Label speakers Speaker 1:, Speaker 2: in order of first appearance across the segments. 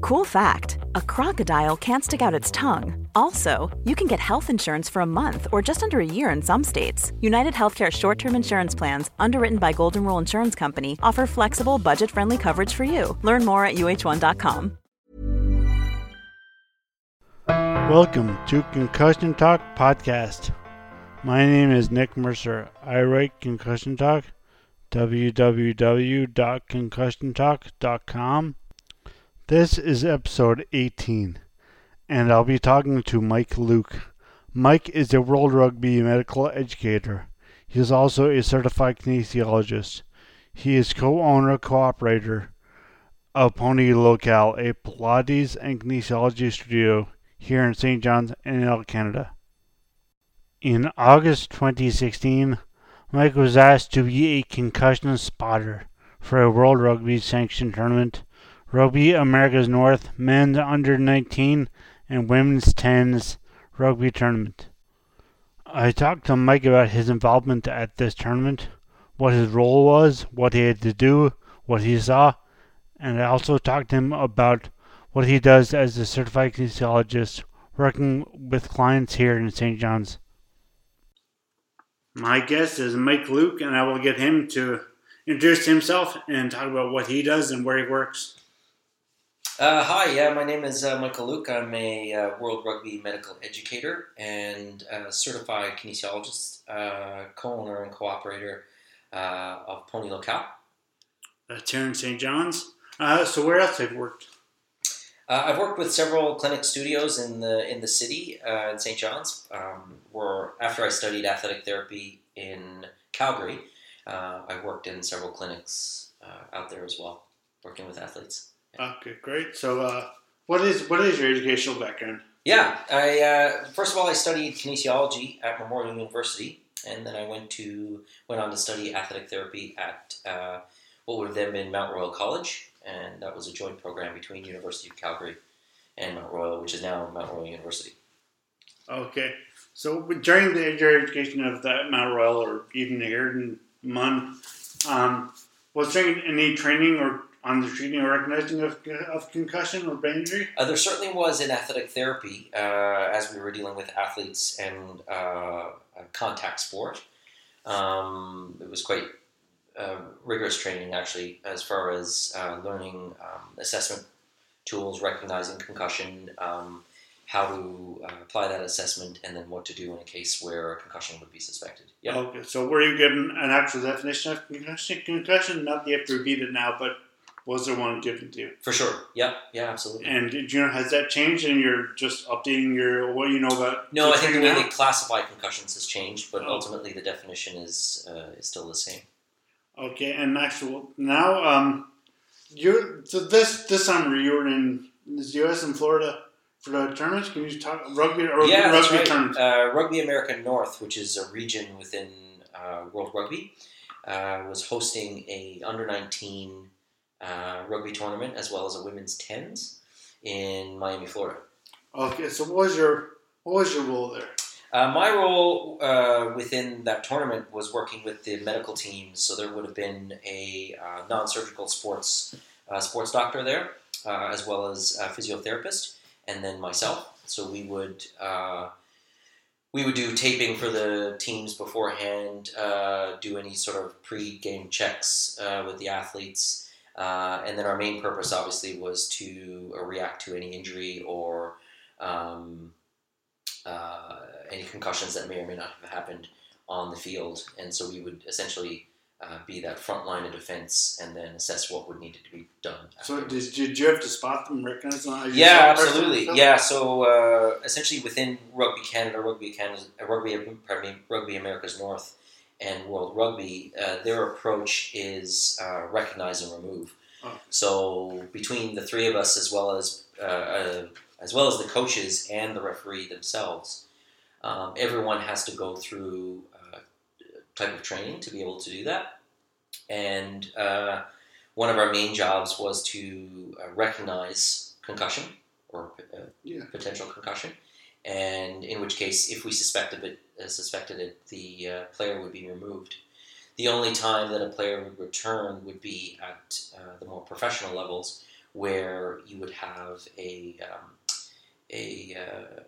Speaker 1: Cool fact a crocodile can't stick out its tongue. Also, you can get health insurance for a month or just under a year in some states. United Healthcare short term insurance plans, underwritten by Golden Rule Insurance Company, offer flexible, budget friendly coverage for you. Learn more at uh1.com.
Speaker 2: Welcome to Concussion Talk Podcast. My name is Nick Mercer. I write Concussion Talk, www.concussiontalk.com. This is episode 18, and I'll be talking to Mike Luke. Mike is a World Rugby medical educator. He is also a certified kinesiologist. He is co-owner, co-operator of Pony Locale, a Pilates and kinesiology studio here in St. John's, NL, Canada. In August 2016, Mike was asked to be a concussion spotter for a World Rugby sanctioned tournament Rugby America's North men's under 19 and women's 10s rugby tournament. I talked to Mike about his involvement at this tournament, what his role was, what he had to do, what he saw, and I also talked to him about what he does as a certified kinesiologist working with clients here in St. John's. My guest is Mike Luke, and I will get him to introduce himself and talk about what he does and where he works.
Speaker 3: Uh, hi, yeah, my name is uh, Michael Luke. I'm a uh, World Rugby medical educator and certified kinesiologist, uh, co-owner and co-operator uh, of Pony Locale.
Speaker 2: That's here St. John's. Uh, so where else have you worked?
Speaker 3: I've worked with several clinic studios in the in the city in St. John's. Um, where after I studied athletic therapy in Calgary, I worked in several clinics out there as well, working with athletes.
Speaker 2: Okay, great. So, uh, what is what is your educational background?
Speaker 3: Yeah, I uh, first of all I studied kinesiology at Memorial University, and then I went to went on to study athletic therapy at uh, what would have then been Mount Royal College, and that was a joint program between University of Calgary and Mount Royal, which is now Mount Royal University.
Speaker 2: Okay, so during the your education of that Mount Royal, or even here in MUN, um, was there any training or on the treating or recognizing of, of concussion or brain injury?
Speaker 3: Uh, there certainly was in athletic therapy uh, as we were dealing with athletes and uh, contact sport. Um, it was quite uh, rigorous training, actually, as far as uh, learning um, assessment tools, recognizing concussion, um, how to uh, apply that assessment, and then what to do in a case where a concussion would be suspected.
Speaker 2: Yeah. Okay. So, were you given an actual definition of concussion? Concussion, not you have to repeat it now, but was there one given to you?
Speaker 3: For sure. Yeah. Yeah. Absolutely.
Speaker 2: And did you know has that changed, and you're just updating your what you know about?
Speaker 3: No, I think the way now? they classify concussions has changed, but oh. ultimately the definition is uh, is still the same.
Speaker 2: Okay, and actual now, um, you so this this summer you were in the U.S. and Florida for the tournaments. Can you talk rugby or
Speaker 3: yeah,
Speaker 2: rugby
Speaker 3: right.
Speaker 2: tournaments?
Speaker 3: Uh, rugby America North, which is a region within uh, World Rugby, uh, was hosting a under nineteen uh, rugby tournament as well as a women's tens in Miami, Florida.
Speaker 2: Okay, so what was your what was your role there?
Speaker 3: Uh, my role uh, within that tournament was working with the medical teams. So there would have been a uh, non-surgical sports uh, sports doctor there, uh, as well as a physiotherapist, and then myself. So we would we would do taping for the teams beforehand, do any sort of pre-game checks with the athletes. Uh, and then our main purpose, obviously, was to uh, react to any injury or um, uh, any concussions that may or may not have happened on the field. And so we would essentially uh, be that front line of defense, and then assess what would need to be done.
Speaker 2: So did, did you have to spot them, recognize them?
Speaker 3: Yeah, absolutely. Yeah, so uh, essentially within Rugby Canada, Rugby Canada, Rugby, pardon me, Rugby America's North, and World Rugby, uh, their approach is uh, recognize and remove.
Speaker 2: Oh.
Speaker 3: So between the three of us, as well as uh, uh, as well as the coaches and the referee themselves, um, everyone has to go through uh, type of training to be able to do that. And uh, one of our main jobs was to uh, recognize concussion or uh,
Speaker 2: Yeah.
Speaker 3: potential concussion, and in which case, if we suspected it, uh, suspected it, the uh, player would be removed. The only time that a player would return would be at uh, the more professional levels, where you would have a um, a uh,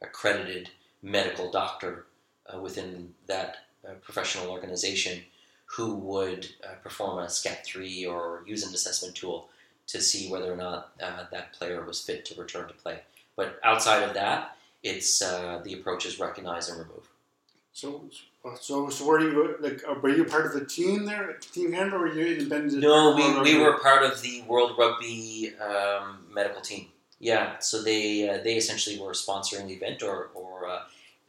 Speaker 3: accredited medical doctor uh, within that professional organization who would perform a SCAT three or use an assessment tool to see whether or not that player was fit to return to play. But outside of that, it's uh, the approach is recognize and remove.
Speaker 2: So, so, so were you like? uh, Were you part of the team there, Team Canada, or were you independent?
Speaker 3: No, we, we were part of the World Rugby um, medical team. Yeah, so they uh, they essentially were sponsoring the event or or uh,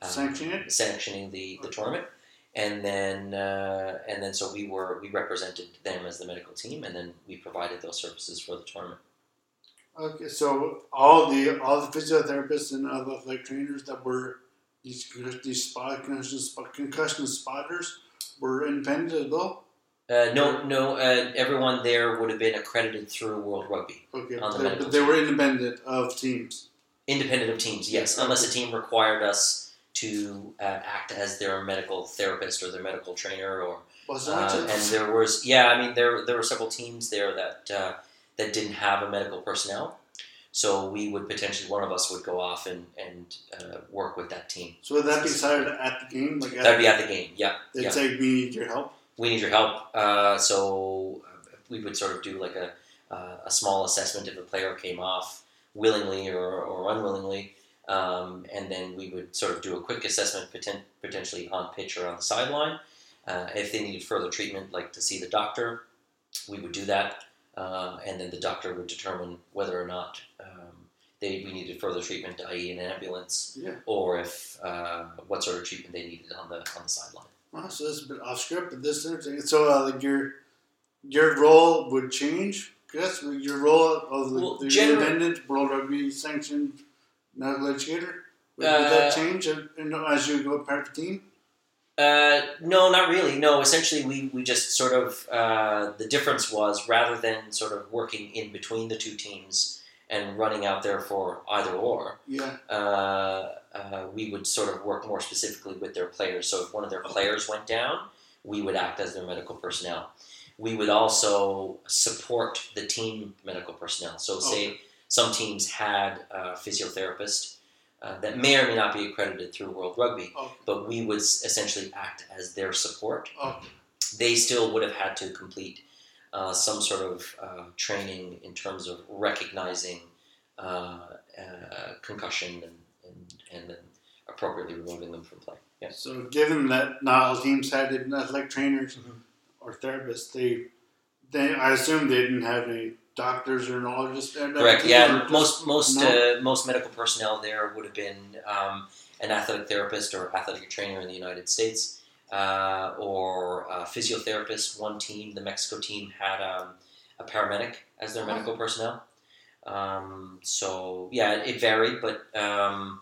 Speaker 3: um,
Speaker 2: Sanctioning it?
Speaker 3: sanctioning the, the tournament, and then uh, and then so we were we represented them as the medical team, and then we provided those services for the tournament.
Speaker 2: Okay, so all the all the physiotherapists and other like trainers that were these these spot concussion, spot, concussion spotters were independent as well.
Speaker 3: Uh, no, no, uh, everyone there would have been accredited through World Rugby,
Speaker 2: Okay,
Speaker 3: On the
Speaker 2: but, but they were independent of teams.
Speaker 3: independent of teams. Yes, unless a team required us to uh, act as their medical therapist or their medical trainer, or uh, and there was yeah, I mean there there were several teams there that uh, that didn't have a medical personnel, so we would potentially one of us would go off and and uh, work with that team.
Speaker 2: so would that be decided at the game? Like
Speaker 3: That'd be at the game. Yeah,
Speaker 2: they'd
Speaker 3: yeah.
Speaker 2: say we need your help.
Speaker 3: we need your help. Uh, so uh, we would sort of do like a, uh, a small assessment if a player came off willingly or, or unwillingly. Um, and then we would sort of do a quick assessment, poten- potentially on pitch or on the sideline. Uh, if they needed further treatment, like to see the doctor, we would do that. Um, and then the doctor would determine whether or not um, they, we needed further treatment, i.e., an ambulance,
Speaker 2: Yeah.
Speaker 3: or if uh, what sort of treatment they needed on the on the sideline.
Speaker 2: Wow, so this is a bit off script, but this is interesting. So uh, like your your role would change. Yes, your role of the,
Speaker 3: Well,
Speaker 2: the independent World Rugby sanctioned medical educator. Would, would
Speaker 3: Uh,
Speaker 2: that change uh, as you go part of the team?
Speaker 3: Uh, no, not really. No, essentially, we, we just sort of uh, the difference was rather than sort of working in between the two teams and running out there for either or,
Speaker 2: Yeah.
Speaker 3: uh, uh, we would sort of work more specifically with their players. So if one of their players went down, we would act as their medical personnel. We would also support the team medical personnel. So say some teams had a physiotherapist uh, that may or may not be accredited through World Rugby
Speaker 2: Okay.
Speaker 3: but we would essentially act as their support.
Speaker 2: Okay.
Speaker 3: They still would have had to complete uh, some sort of uh, training in terms of recognizing uh, uh, concussion and, and, and then appropriately removing them from play. Yes.
Speaker 2: So given that not all teams had athletic trainers
Speaker 3: Mhm.
Speaker 2: or therapists, they they I assume they didn't have any doctors or neurologists. at that
Speaker 3: Correct. Yeah.
Speaker 2: or
Speaker 3: and
Speaker 2: just-
Speaker 3: Most most
Speaker 2: no?
Speaker 3: uh, most medical personnel there would have been um, an athletic therapist or athletic trainer in the United States, uh, or a physiotherapist. One team, the Mexico team, had um, a paramedic as their
Speaker 2: Oh.
Speaker 3: medical personnel. Um, so yeah, it, it varied, but um,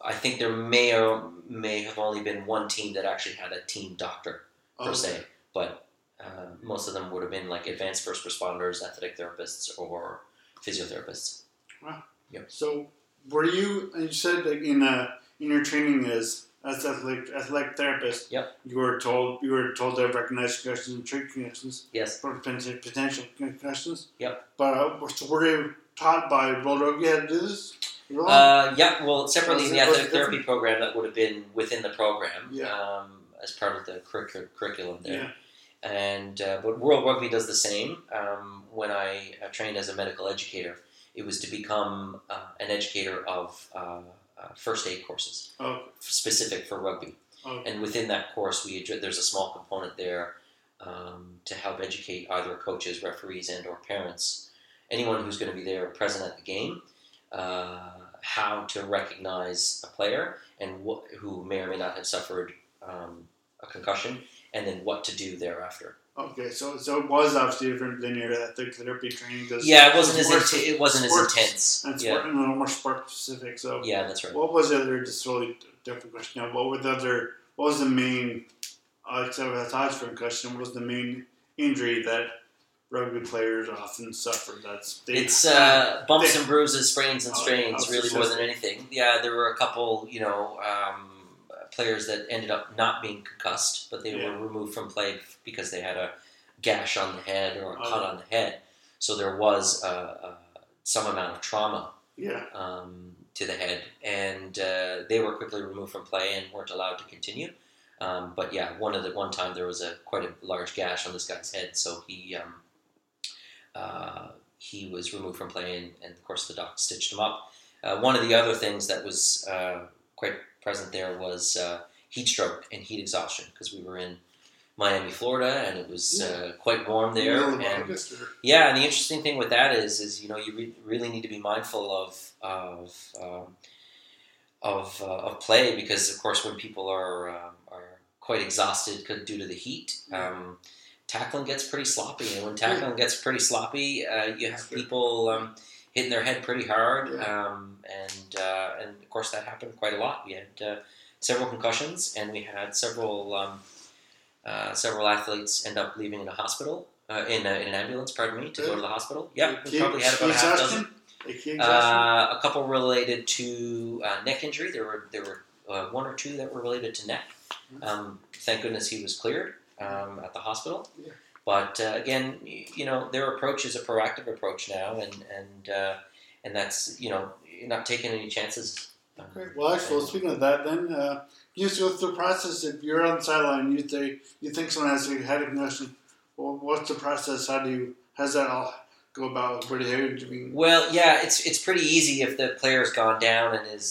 Speaker 3: I think there may or may have only been one team that actually had a team doctor per
Speaker 2: Okay.
Speaker 3: se, but uh, most of them would have been like advanced first responders, athletic therapists, or physiotherapists.
Speaker 2: Yeah so were you? You said like in uh, in your training as as athletic athletic therapist.
Speaker 3: Yep.
Speaker 2: You were told you were told to recognize concussions and treat concussions
Speaker 3: Yes.
Speaker 2: for potential concussions.
Speaker 3: Yep.
Speaker 2: But uh, so were you taught by World Rugby how to do this?
Speaker 3: Uh, yeah. Well, separately in the
Speaker 2: Was it- was
Speaker 3: athletic therapy program, that would have been within the program
Speaker 2: Yeah.
Speaker 3: um, as part of the curric- curriculum there.
Speaker 2: yeah.
Speaker 3: And uh, but World Rugby does the same. Um, when I uh, trained as a medical educator, it was to become uh, an educator of uh, uh, first aid courses
Speaker 2: Oh.
Speaker 3: specific for rugby. And within that course, we there's a small component there um, to help educate either coaches, referees, and or parents, anyone who's going to be there present at the game, uh, how to recognize a player and wh- who may or may not have suffered um, a concussion, and then what to do thereafter.
Speaker 2: Okay, so so it was obviously different than your athletic therapy training. 'cause
Speaker 3: Yeah, it wasn't as
Speaker 2: sports-
Speaker 3: inti- it wasn't as intense.
Speaker 2: And
Speaker 3: Yeah,
Speaker 2: and a little more sport specific. So
Speaker 3: yeah, that's right.
Speaker 2: What was the other just really different question now? What were the other? What was the main? Uh, except aside from concussion, what was the main injury that rugby players often suffer? That's they,
Speaker 3: It's uh, bumps
Speaker 2: they-
Speaker 3: and bruises, sprains and
Speaker 2: Oh,
Speaker 3: strains, really more than anything. Yeah, there were a couple, you know, um, players that ended up not being concussed, but they
Speaker 2: Yeah.
Speaker 3: were removed from play because they had a gash on the head or a
Speaker 2: Oh.
Speaker 3: cut on the head. So there was uh, uh, some amount of trauma
Speaker 2: yeah,
Speaker 3: um, to the head, and uh, they were quickly removed from play and weren't allowed to continue. Um, but yeah, one of the one time there was a quite a large gash on this guy's head, so he um, uh, he was removed from play, and, and of course the doc stitched him up. Uh, one of the other things that was uh, quite present there was uh, heat stroke and heat exhaustion because we were in Miami, Florida, and it was uh, quite warm there. And yeah, and the interesting thing with that is, is you know, you re- really need to be mindful of of um, of, uh, of play because, of course, when people are um, are quite exhausted due to the heat, um, tackling gets pretty sloppy, and when tackling gets pretty sloppy, uh, you have people um, hitting their head pretty hard,
Speaker 2: Yeah.
Speaker 3: um, and uh, and of course that happened quite a lot. We had uh, several concussions, and we had several. Um, uh, several athletes end up leaving in a hospital, uh, in, a, in an ambulance, pardon me, to go to the hospital. Yeah, we probably had about a half dozen.
Speaker 2: A?
Speaker 3: Uh, a couple related to uh, neck injury. There were there were uh, one or two that were related to neck. Um, thank goodness he was cleared um, at the hospital.
Speaker 2: Yeah.
Speaker 3: But uh, again, you know, their approach is a proactive approach now, and and uh, and that's you know not taking any chances.
Speaker 2: Okay. Well, actually, well, speaking of that, then uh, you just go through the process. If you're on the sideline, you say you think someone has a head concussion. Well, what's the process? How do you? How does that all go about? Where do you? I mean,
Speaker 3: Well, yeah, it's it's pretty easy if the player's gone down and is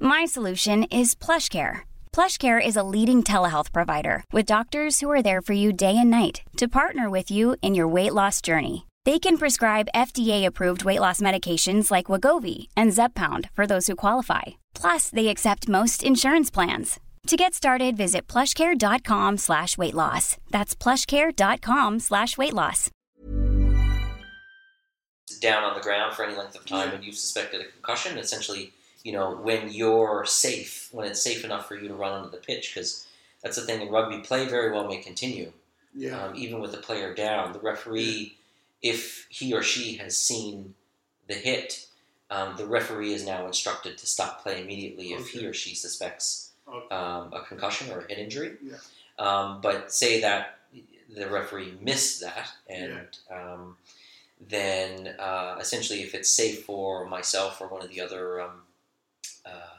Speaker 4: My solution is PlushCare. PlushCare is a leading telehealth provider with doctors who are there for you day and night to partner with you in your weight loss journey. They can prescribe FDA-approved weight loss medications like Wegovy and Zepbound for those who qualify. Plus, they accept most insurance plans. To get started, visit plushcare.com slash weight loss. That's plushcare.com slash weight loss.
Speaker 3: down on the ground for any length of time and you've suspected a concussion, essentially, you know, when you're safe, when it's safe enough for you to run onto the pitch, because that's the thing in rugby, play very well may continue,
Speaker 2: yeah.
Speaker 3: um, even with the player down. The referee, if he or she has seen the hit, um, the referee is now instructed to stop play immediately if he or she suspects
Speaker 2: Okay.
Speaker 3: um, a concussion or a head injury.
Speaker 2: Yeah.
Speaker 3: Um, but say that the referee missed that, and um, then uh, essentially, if it's safe for myself or one of the other um, uh,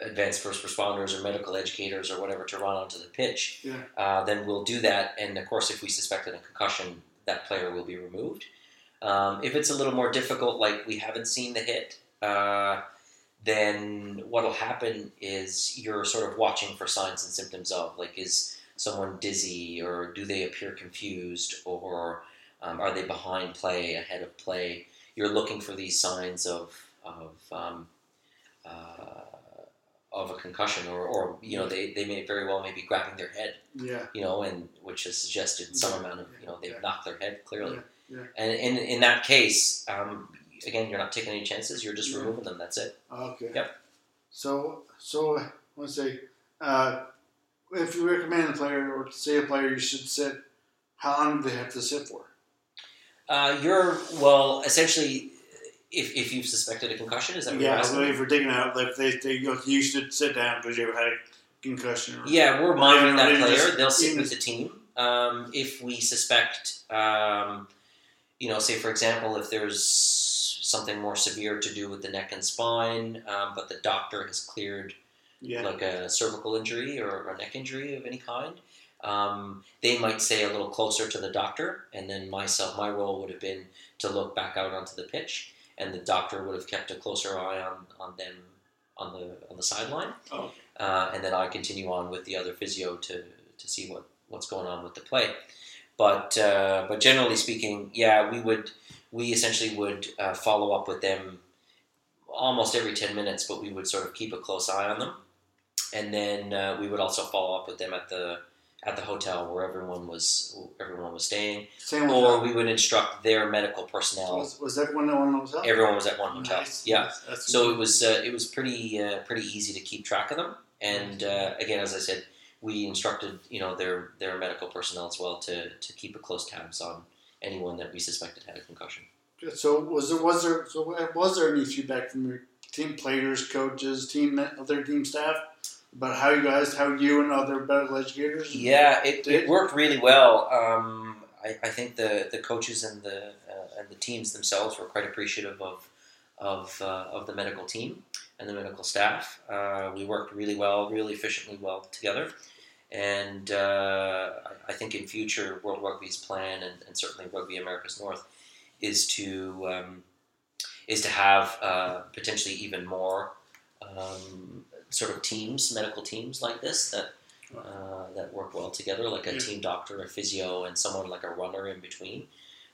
Speaker 3: advanced first responders or medical educators or whatever to run onto the pitch,
Speaker 2: Yeah.
Speaker 3: uh, then we'll do that. And of course, if we suspected a concussion, that player will be removed. Um, if it's a little more difficult, like we haven't seen the hit, uh, then what'll happen is you're sort of watching for signs and symptoms of, like, is someone dizzy or do they appear confused or um, are they behind play, ahead of play? You're looking for these signs of of um, uh, of a concussion, or, or you know they, they may very well maybe grabbing their head,
Speaker 2: Yeah.
Speaker 3: you know, and which has suggested some
Speaker 2: Yeah,
Speaker 3: amount of you know they've
Speaker 2: yeah.
Speaker 3: knocked their head clearly.
Speaker 2: Yeah.
Speaker 3: And in in that case, um, again, you're not taking any chances. You're just removing them. That's it.
Speaker 2: Okay.
Speaker 3: Yep.
Speaker 2: So, so let's say, uh, if you recommend a player or say a player you should sit, how long do they have to sit for?
Speaker 3: Uh, you're well, essentially, if, if you've suspected a concussion, is that what you're
Speaker 2: Yeah,
Speaker 3: asking?
Speaker 2: like if we're digging out, like they, they you should sit down because you had a concussion.
Speaker 3: Yeah, we're monitoring that player.
Speaker 2: just-
Speaker 3: They'll sit with the team. Um, if we suspect, um, you know, say for example, if there's something more severe to do with the neck and spine, um, but the doctor has cleared
Speaker 2: Yeah.
Speaker 3: like a cervical injury or a neck injury of any kind, um, they might say a little closer to the doctor, and then myself, my role would have been to look back out onto the pitch, and the doctor would have kept a closer eye on, on them on the on the sideline,
Speaker 2: Oh.
Speaker 3: uh, and then I continue on with the other physio to, to see what, what's going on with the play. But uh, but generally speaking, yeah, we would we essentially would uh, follow up with them almost every ten minutes, but we would sort of keep a close eye on them, and then uh, we would also follow up with them at the at the hotel where everyone was everyone was staying,
Speaker 2: Same
Speaker 3: or
Speaker 2: that.
Speaker 3: we would instruct their medical personnel.
Speaker 2: was, was everyone at one hotel?
Speaker 3: Everyone was at one hotel.
Speaker 2: Nice.
Speaker 3: Yeah.
Speaker 2: That's- that's
Speaker 3: So it was uh, it was pretty uh, pretty easy to keep track of them. And uh, again, as I said, we instructed you know their their medical personnel as well to, to keep a close tabs on anyone that we suspected had a concussion.
Speaker 2: So was there was there so was there any feedback from your team players, coaches, team other team staff about how you guys, how you and other medical educators?
Speaker 3: Yeah, it, it worked really well. Um, I, I think the, the coaches and the uh, and the teams themselves were quite appreciative of of, uh, of the medical team and the medical staff. Uh, we worked really well, really efficiently well together. And uh, I, I think in future, World Rugby's plan and, and certainly Rugby America's North is to um, is to have uh, potentially even more um, sort of teams, medical teams like this that uh, that work well together, like a
Speaker 2: Yeah.
Speaker 3: team doctor, a physio, and someone like a runner in between,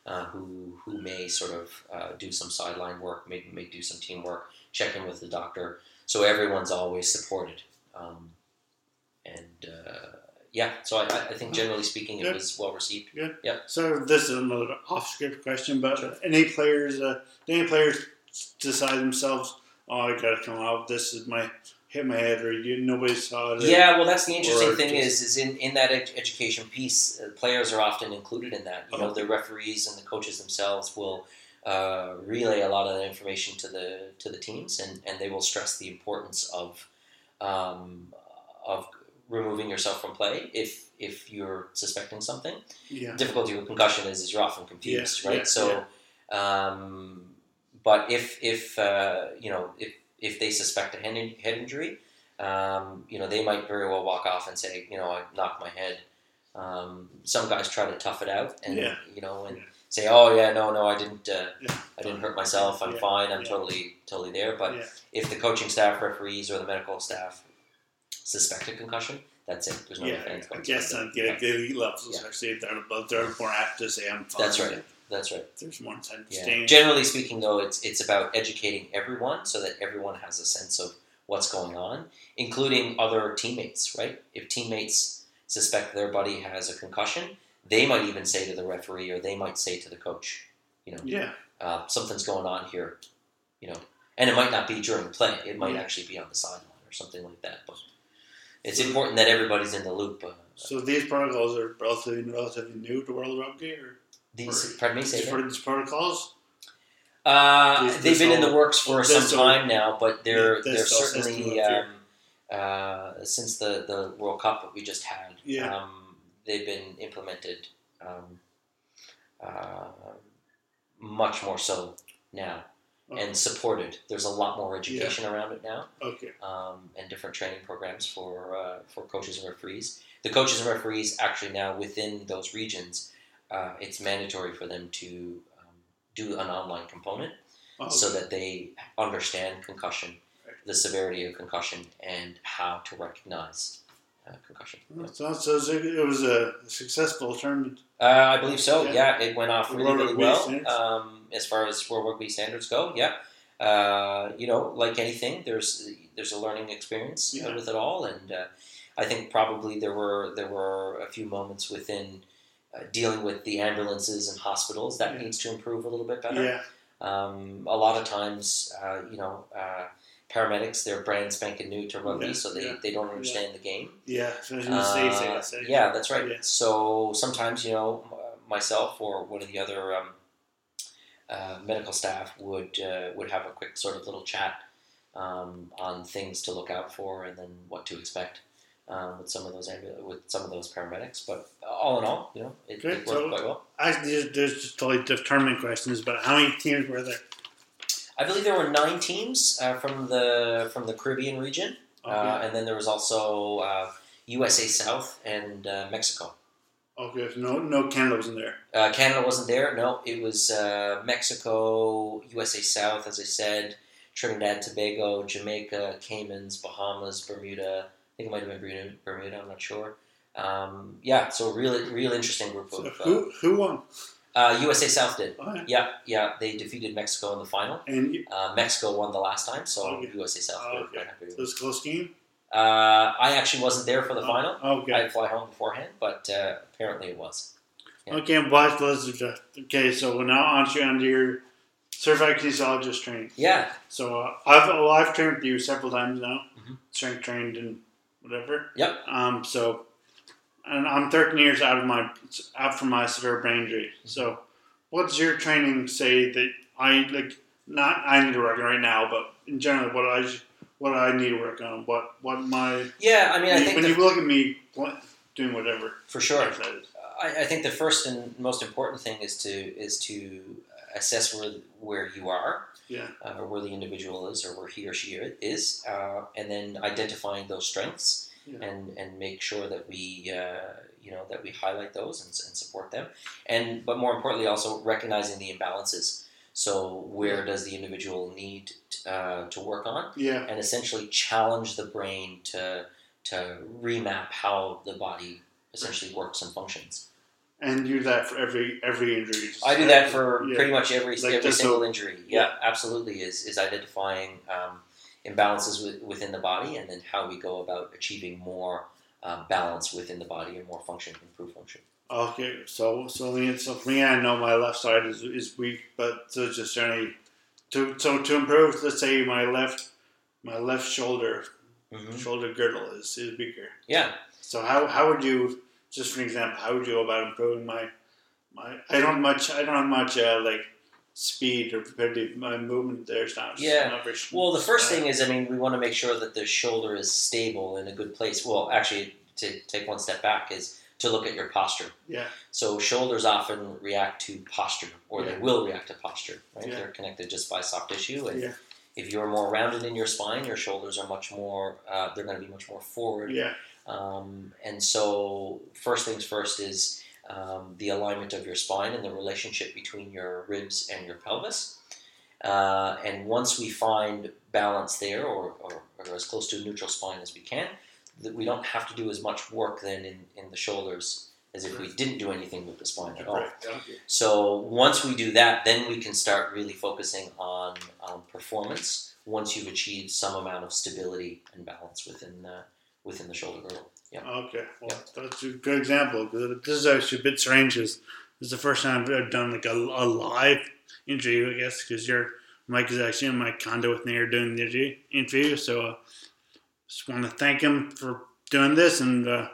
Speaker 3: uh, who who may sort of uh, do some sideline work, maybe may do some teamwork, check in with the doctor, so everyone's always supported. Um, and uh, yeah, so I, I think generally speaking, it
Speaker 2: Good.
Speaker 3: was well received.
Speaker 2: Good.
Speaker 3: Yeah.
Speaker 2: So this is another off-script question, but any players, uh, any players decide themselves, oh, I gotta come out. This is my hit my head, or you nobody saw it. or-
Speaker 3: Yeah, well, that's the interesting thing
Speaker 2: just-
Speaker 3: is, is in, in that ed- education piece, uh, players are often included in that. You know,
Speaker 2: Oh.
Speaker 3: the referees and the coaches themselves will uh, relay a lot of the information to the to the teams, and, and they will stress the importance of um, of removing yourself from play if if you're suspecting something.
Speaker 2: yeah,
Speaker 3: Difficulty with concussion is, is you're often confused,
Speaker 2: Yeah,
Speaker 3: right?
Speaker 2: yeah,
Speaker 3: so, um, but if if uh, you know if if they suspect a head, in- head injury, um, you know they might very well walk off and say, you know, I knocked my head. Um, some guys try to tough it out and
Speaker 2: Yeah.
Speaker 3: you know and
Speaker 2: Yeah.
Speaker 3: say, oh yeah, no, no, I didn't, uh,
Speaker 2: Yeah.
Speaker 3: I didn't hurt myself. I'm fine. I'm totally totally there. But if the coaching staff, referees, or the medical staff suspect a concussion, that's it. There's no
Speaker 2: yeah,
Speaker 3: defense.
Speaker 2: I guess on the the elite levels,
Speaker 3: Yeah.
Speaker 2: especially if they're above, they're more apt to say I'm fine.
Speaker 3: That's right. That's right.
Speaker 2: There's more incentive to
Speaker 3: Yeah. Generally speaking, though, it's it's about educating everyone so that everyone has a sense of what's going on, including other teammates. Right? If teammates suspect their buddy has a concussion, they might even say to the referee, or they might say to the coach, you know,
Speaker 2: Yeah,
Speaker 3: uh, something's going on here, you know, and it might not be during play. It might
Speaker 2: Yeah.
Speaker 3: actually be on the sideline or something like that. But it's important that everybody's in the loop. Uh,
Speaker 2: so these protocols are relatively relatively new to World Rugby, or
Speaker 3: these, pardon me, say
Speaker 2: these,
Speaker 3: again?
Speaker 2: pro- these protocols.
Speaker 3: Uh, they've been in the works for some
Speaker 2: all-
Speaker 3: time now, but they're
Speaker 2: Yeah,
Speaker 3: they're
Speaker 2: all
Speaker 3: certainly um, uh, since the, the World Cup that we just had.
Speaker 2: Yeah.
Speaker 3: Um, they've been implemented um, uh, much more so now and supported. There's a lot more education around it now
Speaker 2: Okay.
Speaker 3: um, and different training programs for uh, for coaches and referees. The coaches and referees actually now within those regions, uh, it's mandatory for them to um, do an online component
Speaker 2: Okay.
Speaker 3: so that they understand concussion, the severity of concussion, and how to recognize uh, concussion.
Speaker 2: So, so it was a- it was a successful tournament.
Speaker 3: Uh, I believe so.
Speaker 2: Yeah.
Speaker 3: Yeah, it went off really, really well. Um, as far as World Rugby standards go, yeah. Uh, you know, like anything, there's there's a learning experience uh,
Speaker 2: Yeah.
Speaker 3: with it all, and uh, I think probably there were there were a few moments within dealing with the ambulances and hospitals that
Speaker 2: Yeah.
Speaker 3: needs to improve a little bit better.
Speaker 2: Yeah.
Speaker 3: Um, a lot of times, uh, you know, uh, paramedics they're brand spanking new to rugby,
Speaker 2: Yeah,
Speaker 3: so they,
Speaker 2: yeah,
Speaker 3: they don't understand the game.
Speaker 2: Yeah. Especially in the States, I
Speaker 3: Uh, yeah, that's right. So sometimes, you know, myself or one of the other um, uh, medical staff would uh, would have a quick sort of little chat um, on things to look out for and then what to expect um, with some of those ambu- with some of those paramedics. But all in all, you know, it,
Speaker 2: Good,
Speaker 3: it worked
Speaker 2: so-
Speaker 3: quite well.
Speaker 2: Actually, there's, there's just totally determined questions, but how many teams were there?
Speaker 3: I believe there were nine teams uh, from the from the Caribbean region, uh, and then there was also uh, USA South and uh, Mexico.
Speaker 2: Okay, so no, no Canada was in there.
Speaker 3: Uh, Canada wasn't there. No, it was uh, Mexico, USA South, as I said, Trinidad, Tobago, Jamaica, Caymans, Bahamas, Bermuda. I think it might have been Bermuda. Bermuda I'm not sure. Um, yeah, so really, real interesting group
Speaker 2: So
Speaker 3: of.
Speaker 2: who who won?
Speaker 3: Uh, uh, USA South did.
Speaker 2: Oh, yeah.
Speaker 3: Yeah, yeah, they defeated Mexico in the final.
Speaker 2: And you-
Speaker 3: Uh, Mexico won the last time, so
Speaker 2: Okay.
Speaker 3: USA South
Speaker 2: Oh, okay. so it was a close game.
Speaker 3: Uh, I actually wasn't there for the
Speaker 2: Oh,
Speaker 3: final.
Speaker 2: Okay.
Speaker 3: I'd fly home beforehand, but uh, apparently it was. Yeah.
Speaker 2: Okay, but let's okay. So we're now on to onto your certified kinesiologist training.
Speaker 3: Yeah,
Speaker 2: So uh, I've well, I've trained with you several times now,
Speaker 3: Mhm.
Speaker 2: strength trained and whatever.
Speaker 3: Yep.
Speaker 2: Um. So, and I'm 13 years out of my out from my severe brain injury. So, what's your training say that I like? Not I need to work on right now, but in general, what I what I need to work on, what what my
Speaker 3: yeah. I mean, I think
Speaker 2: when
Speaker 3: the-
Speaker 2: you look at me doing whatever.
Speaker 3: for sure. I, I think the first and most important thing is to is to assess where where you are,
Speaker 2: Yeah.
Speaker 3: uh, or where the individual is, or where he or she is, uh, and then identifying those strengths
Speaker 2: Yeah.
Speaker 3: and and make sure that we uh, you know that we highlight those and, and support them, and but more importantly also recognizing the imbalances. So where does the individual need uh, to work on?
Speaker 2: Yeah.
Speaker 3: and essentially challenge the brain to to remap how the body essentially works and functions.
Speaker 2: And do that for every every injury.
Speaker 3: I do that for
Speaker 2: Yeah.
Speaker 3: pretty much every
Speaker 2: Like
Speaker 3: every single
Speaker 2: so-
Speaker 3: injury. Yeah, absolutely. Is is identifying um, imbalances with, within the body and then how we go about achieving more uh, balance within the body and more function, improved function.
Speaker 2: Okay, so so me, so for me, I know my left side is, is weak, but so just generally to so to improve. Let's say my left my left shoulder
Speaker 3: hmm
Speaker 2: shoulder girdle is, is weaker.
Speaker 3: Yeah,
Speaker 2: So how, how would you just for an example? How would you go about improving my my? I don't much I don't have much uh, like speed or rapidity. My movement there's not.
Speaker 3: Yeah.
Speaker 2: Not very,
Speaker 3: Well, the first
Speaker 2: uh,
Speaker 3: thing is, I mean, we want to make sure that the shoulder is stable in a good place. Well, actually, to take one step back is to look at your posture.
Speaker 2: Yeah.
Speaker 3: So shoulders often react to posture, or they will react to posture. Right?
Speaker 2: Yeah.
Speaker 3: They're connected just by soft tissue, and
Speaker 2: Yeah.
Speaker 3: if you're more rounded in your spine, your shoulders are much more. Uh, they're going to be much more forward.
Speaker 2: Yeah.
Speaker 3: Um, and so, first things first is um, the alignment of your spine and the relationship between your ribs and your pelvis. Uh, and once we find balance there, or, or, or as close to a neutral spine as we can, that we don't have to do as much work then in, in the shoulders as if we didn't do anything with the spine at all.
Speaker 2: Right.
Speaker 3: So once we do that, then we can start really focusing on um, performance. Once you've achieved some amount of stability and balance within the within the shoulder girdle. Yeah.
Speaker 2: Okay, well, that's a good example. This is actually a bit strange. 'cause This is the first time I've done like a, a live interview, I guess, because your Mike is actually in my condo with me here doing the interview-. So, uh, just want to thank him for doing this, and uh,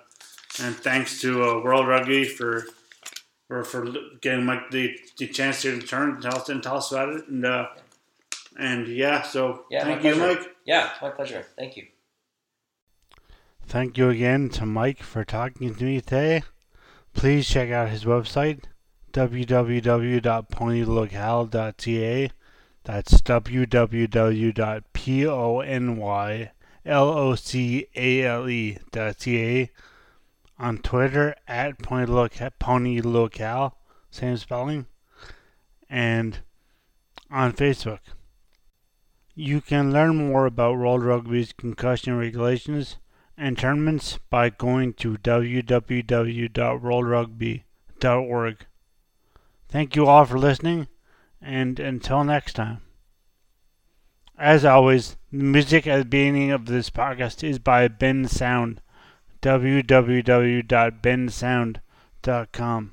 Speaker 2: and thanks to uh, World Rugby for for for getting Mike the, the chance to turn and tell us and tell us about it, and uh, and yeah, so
Speaker 3: Yeah,
Speaker 2: thank you,
Speaker 3: pleasure.
Speaker 2: Mike.
Speaker 3: Yeah, my pleasure. Thank you.
Speaker 2: Thank you again to Mike for talking to me today. Please check out his website, www.ponylocal.ca. That's www.ponylocale.ca. On Twitter at ponylocal, same spelling. And on Facebook. You can learn more about World Rugby's concussion regulations and tournaments by going to www.worldrugby.org. Thank you all for listening, and until next time. As always, the music at the beginning of this podcast is by Bensound. www.bensound.com.